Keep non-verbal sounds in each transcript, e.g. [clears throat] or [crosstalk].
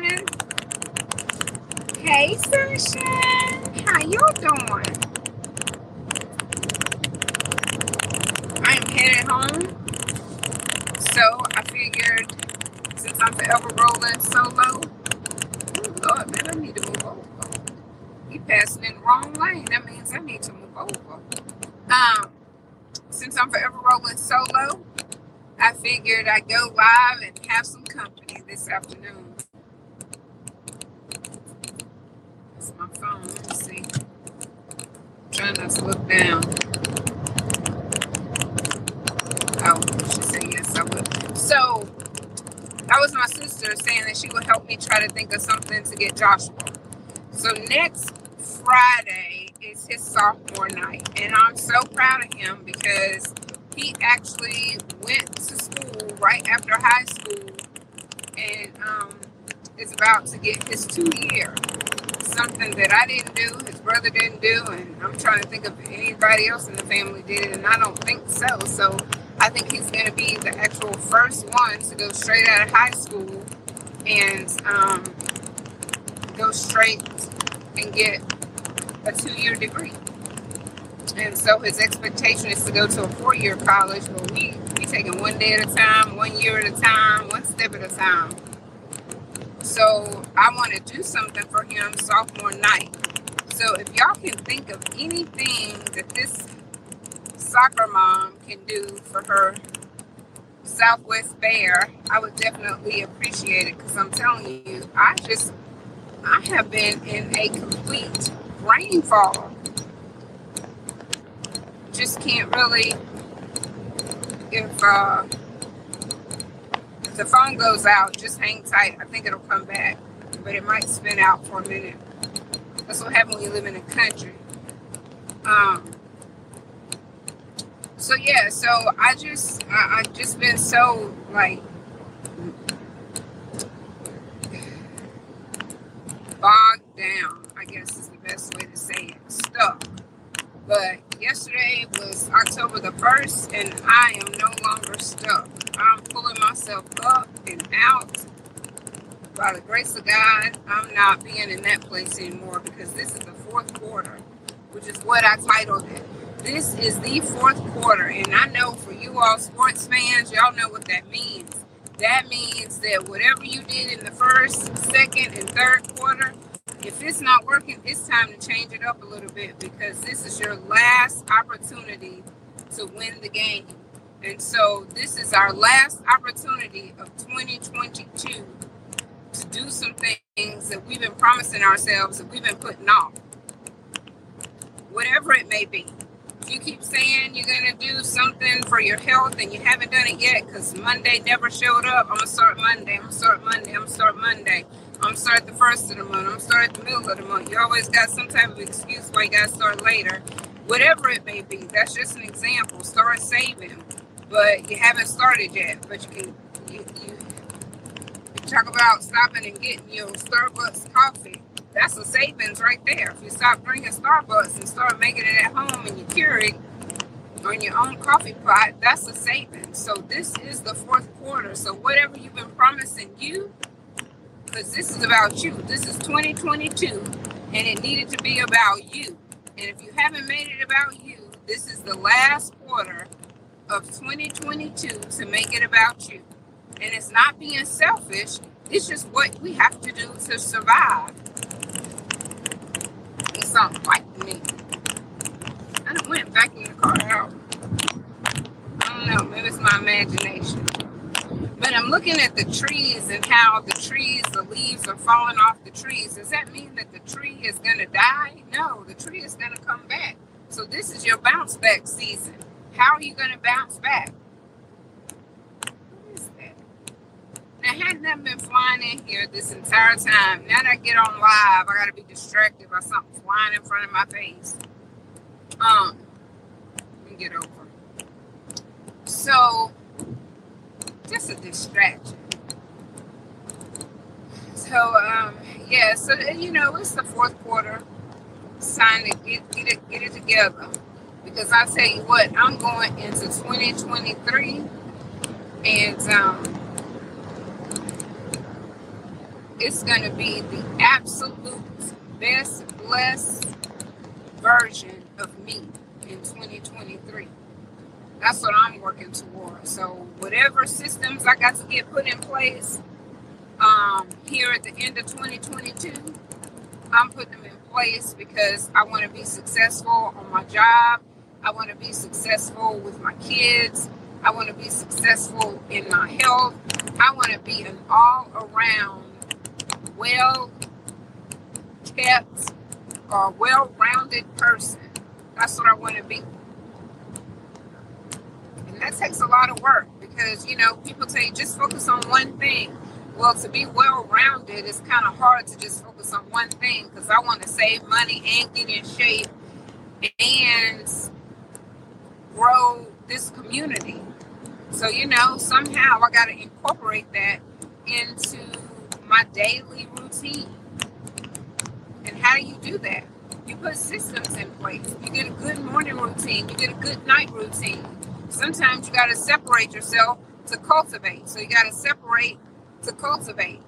morning. Hey, Sunshine. How you doing? I am headed home. So I figured since I'm forever rolling solo, Lord, man, I need to move over. You passing in the wrong lane. That means I need to move over. Um, since I'm forever rolling solo, I figured I'd go live and have some company this afternoon. That's my phone. Let's see. I'm trying to look down. Oh, she said yes, I would. So that was my sister saying that she would help me try to think of something to get Joshua. So next Friday is his sophomore night, and I'm so proud of him because he actually went to school right after high school and um, is about to get his two year. Something that I didn't do, his brother didn't do, and I'm trying to think of anybody else in the family did it, and I don't think so. So I think he's going to be the actual first one to go straight out of high school and um, go straight and get a two year degree. And so his expectation is to go to a four year college, but we we taking one day at a time, one year at a time, one step at a time. So I want to do something for him sophomore night. So if y'all can think of anything that this soccer mom can do for her Southwest Bear, I would definitely appreciate it because I'm telling you, I just I have been in a complete brain fog. Just can't really if uh the phone goes out, just hang tight. I think it'll come back. But it might spin out for a minute. That's what happens when you live in the country. Um so yeah, so I just I, I've just been so like bogged down, I guess is the best way to say it. Stuck. But yesterday was October the 1st, and I am no longer stuck. I'm myself up and out. By the grace of God, I'm not being in that place anymore because this is the fourth quarter, which is what I titled it. This is the fourth quarter, and I know for you all sports fans, y'all know what that means. That means that whatever you did in the first, second, and third quarter, if it's not working, it's time to change it up a little bit because this is your last opportunity to win the game. And so this is our last opportunity of 2022 to do some things that we've been promising ourselves that we've been putting off. Whatever it may be. If you keep saying you're going to do something for your health and you haven't done it yet because Monday never showed up, I'm going to start Monday. I'm going to start Monday. I'm going to start Monday. I'm going to start the first of the month. I'm going to start the middle of the month. You always got some type of excuse why you got to start later. Whatever it may be, that's just an example. Start saving, but you haven't started yet. But you can, you, you, you talk about stopping and getting your Starbucks coffee that's a savings right there. If you stop drinking Starbucks and start making it at home and you it on your own coffee pot, that's a savings. So this is the fourth quarter. So whatever you've been promising you, because this is about you. This is 2022, and it needed to be about you. And if you haven't made it about you, this is the last quarter of 2022 to make it about you. And it's not being selfish. It's just what we have to do to survive something like me. I done went back in the car out. I don't know, maybe it's my imagination. But I'm looking at the trees and how the trees, the leaves are falling off the trees. Does that mean that the tree is going to die? No, the tree is going to come back. So this is your bounce back season. How are you going to bounce back? What is that? Now, hadn't been flying in here this entire time? Now that I get on live, I got to be distracted by something flying in front of my face. Um, let me get over. So, just a distraction. So, um, yeah, so, you know, it's the fourth quarter. Sign to get, get, it, get it together. Because I tell you what, I'm going into 2023 and um, it's going to be the absolute best blessed version of me in 2023. That's what I'm working towards. So whatever systems I got to get put in place um, here at the end of 2022, I'm putting them in place because I want to be successful on my job. I want to be successful with my kids. I want to be successful in my health. I want to be an all around, well kept, or well rounded person. That's what I want to be. And that takes a lot of work because, you know, people tell you just focus on one thing. Well, to be well rounded, it's kind of hard to just focus on one thing because I want to save money and get in shape and grow this community. So, you know, somehow I got to incorporate that into my daily routine. And how do you do that? You put systems in place. You get a good morning routine, you get a good night routine. Sometimes you got to separate yourself to cultivate. So, you got to separate to cultivate.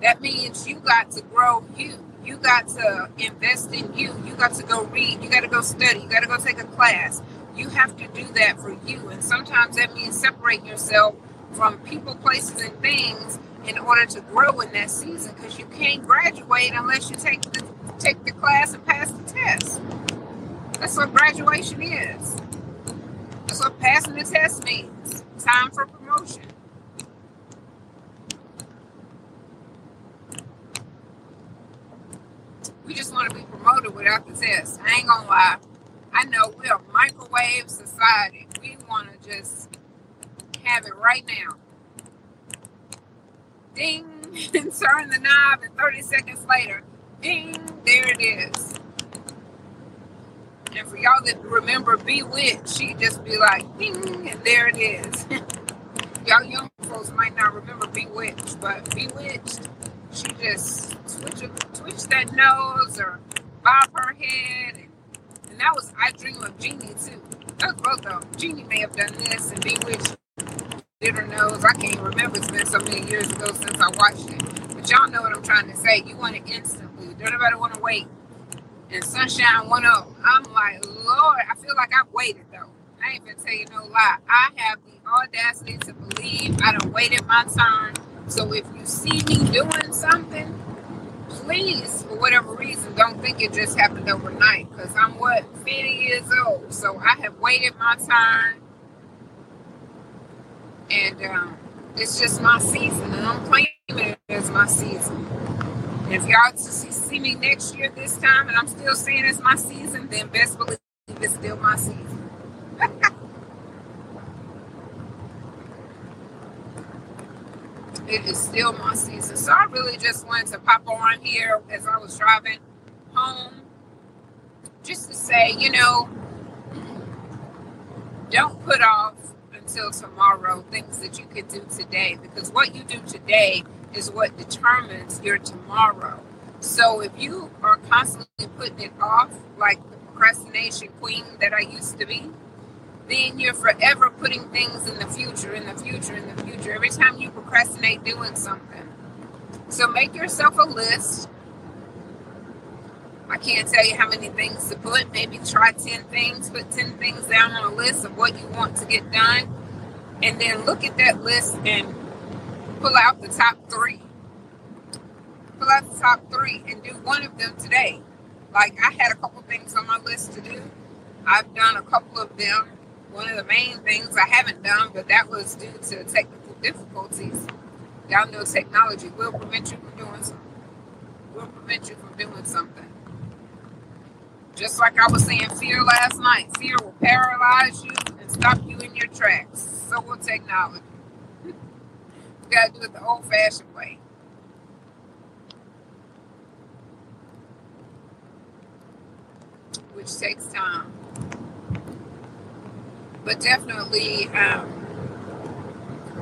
That means you got to grow you. You got to invest in you. You got to go read. You got to go study. You got to go take a class. You have to do that for you. And sometimes that means separate yourself from people, places, and things in order to grow in that season because you can't graduate unless you take the take the class and pass the test. That's what graduation is. That's what passing the test means. Time for promotion. We just want to be promoted without the test. I ain't gonna lie. I know we're a microwave society. We want to just have it right now. Ding, [laughs] and turn the knob, and 30 seconds later, ding, there it is. And for y'all that remember Bewitched, she'd just be like, ding, and there it is. [laughs] y'all young folks might not remember Bewitched, but Bewitched, she just twitch, twitch that nose or bob her head. That was I Dream of Jeannie too. That was both of them. Jeannie may have done this and Bewitched did her nose. I can't remember. It's been so many years ago since I watched it. But y'all know what I'm trying to say. You want it instantly. Don't nobody want to wait. And Sunshine went up. Oh. I'm like, Lord, I feel like I've waited though. I ain't gonna tell you no lie. I have the audacity to believe I done waited my time. So if you see me doing something, please, for whatever reason, don't think it just happened overnight. Because I'm what, 50 years old. So I have waited my time, And um, it's just my season. And I'm claiming it as my season. If y'all see me next year this time and I'm still saying it's my season, then best believe it's still my season. It is still my season. So I really just wanted to pop on here as I was driving home just to say, you know, don't put off until tomorrow things that you can do today because what you do today is what determines your tomorrow. So if you are constantly putting it off, like the procrastination queen that I used to be, then you're forever putting things in the future, in the future, in the future. Every time you procrastinate doing something. So make yourself a list. I can't tell you how many things to put. Maybe try 10 things, put 10 things down on a list of what you want to get done. And then look at that list and pull out the top three. Pull out the top three and do one of them today. Like I had a couple things on my list to do. I've done a couple of them one of the main things I haven't done, but that was due to technical difficulties. Y'all know technology will prevent you from doing something. Will prevent you from doing something. Just like I was saying, fear last night. Fear will paralyze you and stop you in your tracks. So will technology. you gotta do it the old-fashioned way. Which takes time but definitely um,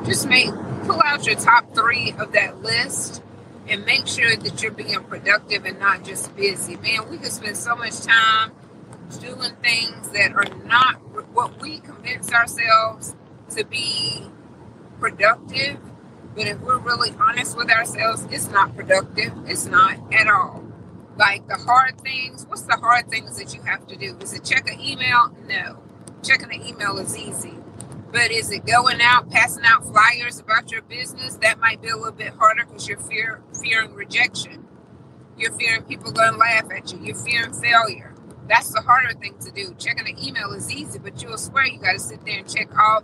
just make pull out your top three of that list and make sure that you're being productive and not just busy. Man, we can spend so much time doing things that are not what we convince ourselves to be productive But if we're really honest with ourselves, it's not productive. It's not at all. Like the hard things, what's the hard things that you have to do? Is it check an email? No. Checking the email is easy. But is it going out, passing out flyers about your business? That might be a little bit harder because you're fear, fearing rejection. You're fearing people going to laugh at you. You're fearing failure. That's the harder thing to do. Checking the email is easy, but you'll swear you got to sit there and check all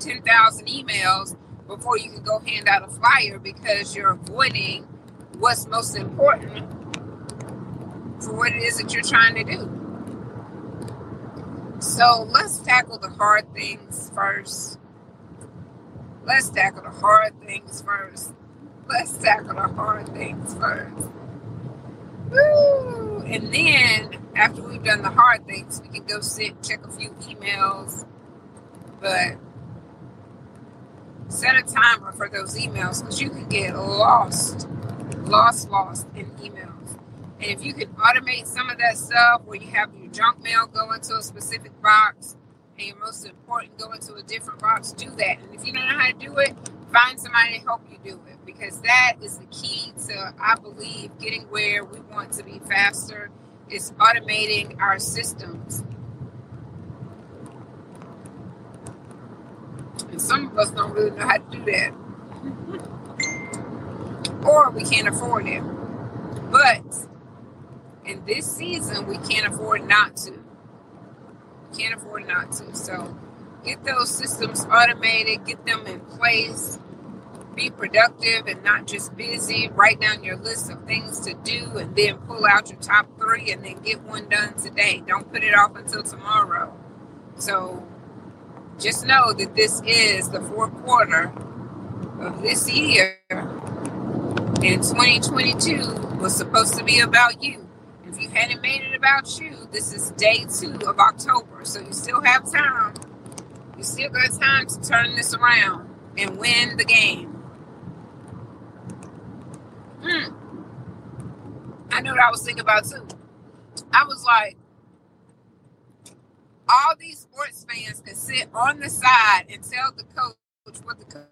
10,000 emails before you can go hand out a flyer because you're avoiding what's most important for what it is that you're trying to do. So let's tackle the hard things first. Let's tackle the hard things first. Let's tackle the hard things first. Woo! And then after we've done the hard things, we can go sit, and check a few emails. But set a timer for those emails because you can get lost, lost, lost in emails. And if you can automate some of that stuff where you have your junk mail go into a specific box and your most important go into a different box, do that. And if you don't know how to do it, find somebody to help you do it because that is the key to, I believe, getting where we want to be faster is automating our systems. And some of us don't really know how to do that. [laughs] or we can't afford it. But in this season, we can't afford not to. We can't afford not to. So get those systems automated, get them in place, be productive and not just busy. Write down your list of things to do and then pull out your top three and then get one done today. Don't put it off until tomorrow. So just know that this is the fourth quarter of this year and 2022 was supposed to be about you you hadn't made it about you, this is day two of October. So you still have time. You still got time to turn this around and win the game. Hmm. I knew what I was thinking about too. I was like, all these sports fans can sit on the side and tell the coach what the coach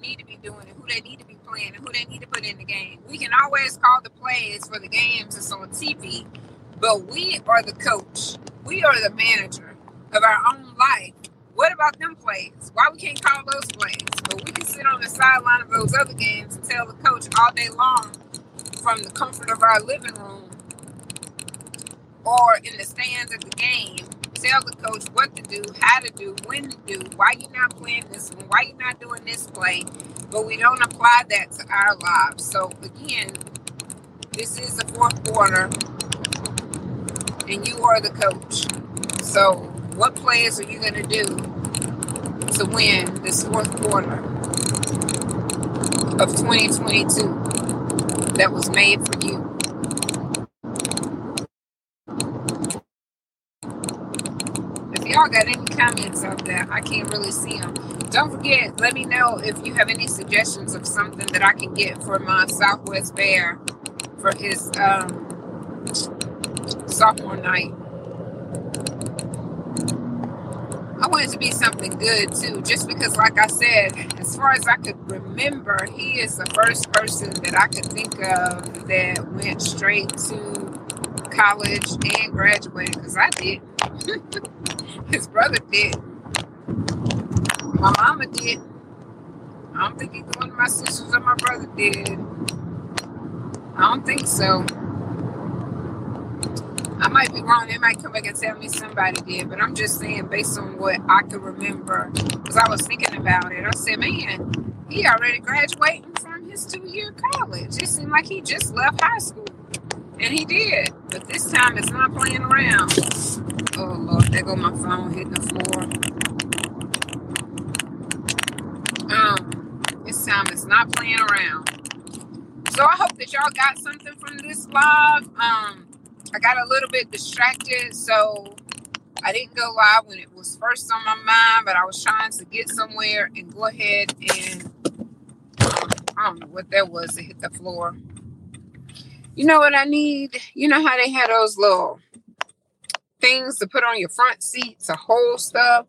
need to be doing and who they need to be playing and who they need to put in the game. We can always call the plays for the games that's on TV, but we are the coach. We are the manager of our own life. What about them plays? Why we can't call those plays? But we can sit on the sideline of those other games and tell the coach all day long from the comfort of our living room or in the stands at the game tell the coach what to do, how to do, when to do, why you're not playing this one, why you're not doing this play, but we don't apply that to our lives. So again, this is the fourth quarter, and you are the coach. So what plays are you going to do to win this fourth quarter of 2022 that was made for you? Y'all got any comments out there? I can't really see them. Don't forget, let me know if you have any suggestions of something that I can get for my Southwest Bear for his um, sophomore night. I want it to be something good too, just because, like I said, as far as I could remember, he is the first person that I could think of that went straight to college and graduated because I did. [laughs] His brother did. My mama did. I don't think either one of my sisters or my brother did. I don't think so. I might be wrong. They might come back and tell me somebody did, but I'm just saying based on what I can remember. Because I was thinking about it. I said, man, he already graduating from his two year college. It seemed like he just left high school. And he did. But this time it's not playing around. Oh Lord, there go my phone hitting the floor. Um, this time it's not playing around. So I hope that y'all got something from this live. Um, I got a little bit distracted, so I didn't go live when it was first on my mind, but I was trying to get somewhere and go ahead and I don't know what that was to hit the floor. You know what I need? You know how they had those little things to put on your front seat to hold stuff.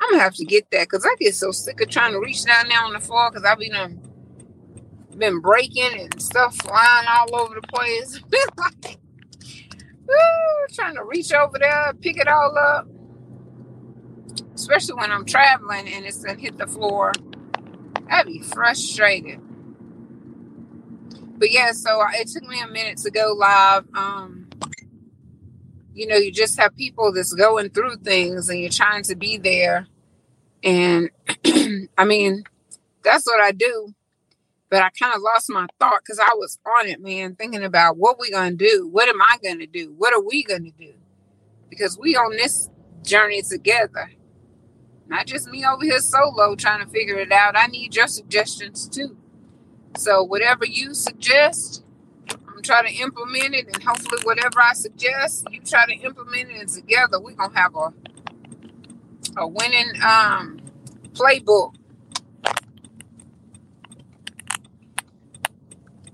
I'm gonna have to get that because I get so sick of trying to reach down there on the floor because I be done been breaking and stuff flying all over the place. [laughs] woo, trying to reach over there, pick it all up. Especially when I'm traveling and it's gonna hit the floor. I'd be frustrated. But yeah, so it took me a minute to go live. Um, you know, you just have people that's going through things and you're trying to be there. And [clears throat] I mean, that's what I do. But I kind of lost my thought because I was on it, man, thinking about what we gonna do. What am I gonna do? What are we gonna do? Because we on this journey together. Not just me over here solo trying to figure it out. I need your suggestions too. So whatever you suggest, Trying to implement it, and hopefully, whatever I suggest, you try to implement it, and together we're gonna have a a winning um, playbook.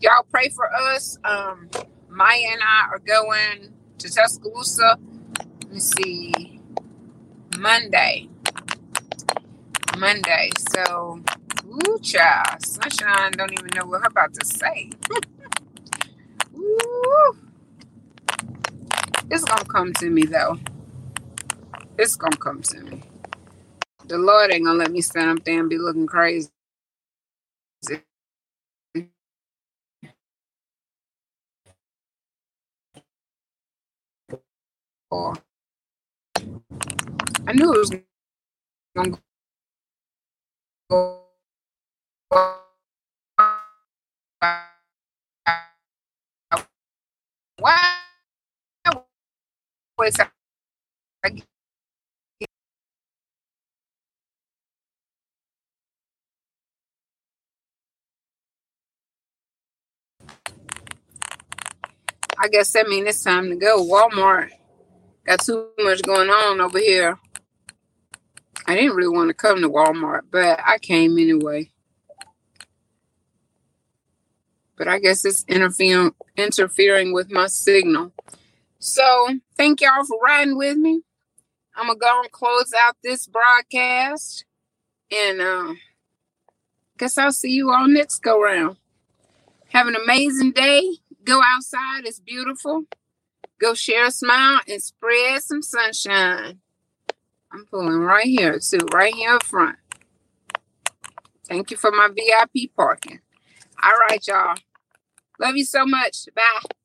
Y'all pray for us. Um, Maya and I are going to Tuscaloosa. Let me see, Monday. Monday. So, ooh, child, sunshine don't even know what I'm about to say. [laughs] ooh. It's gonna come to me though. It's gonna come to me. The Lord ain't gonna let me stand up there and be looking crazy. I knew it was gonna go. Was I I guess that means it's time to go. Walmart got too much going on over here. I didn't really want to come to Walmart, but I came anyway. But I guess it's interfering interfering with my signal. So thank y'all for riding with me. I'm gonna go and close out this broadcast, and uh, guess I'll see you all next go round. Have an amazing day. Go outside. It's beautiful. Go share a smile and spread some sunshine. I'm pulling right here, too, right here up front. Thank you for my VIP parking. All right, y'all. Love you so much. Bye.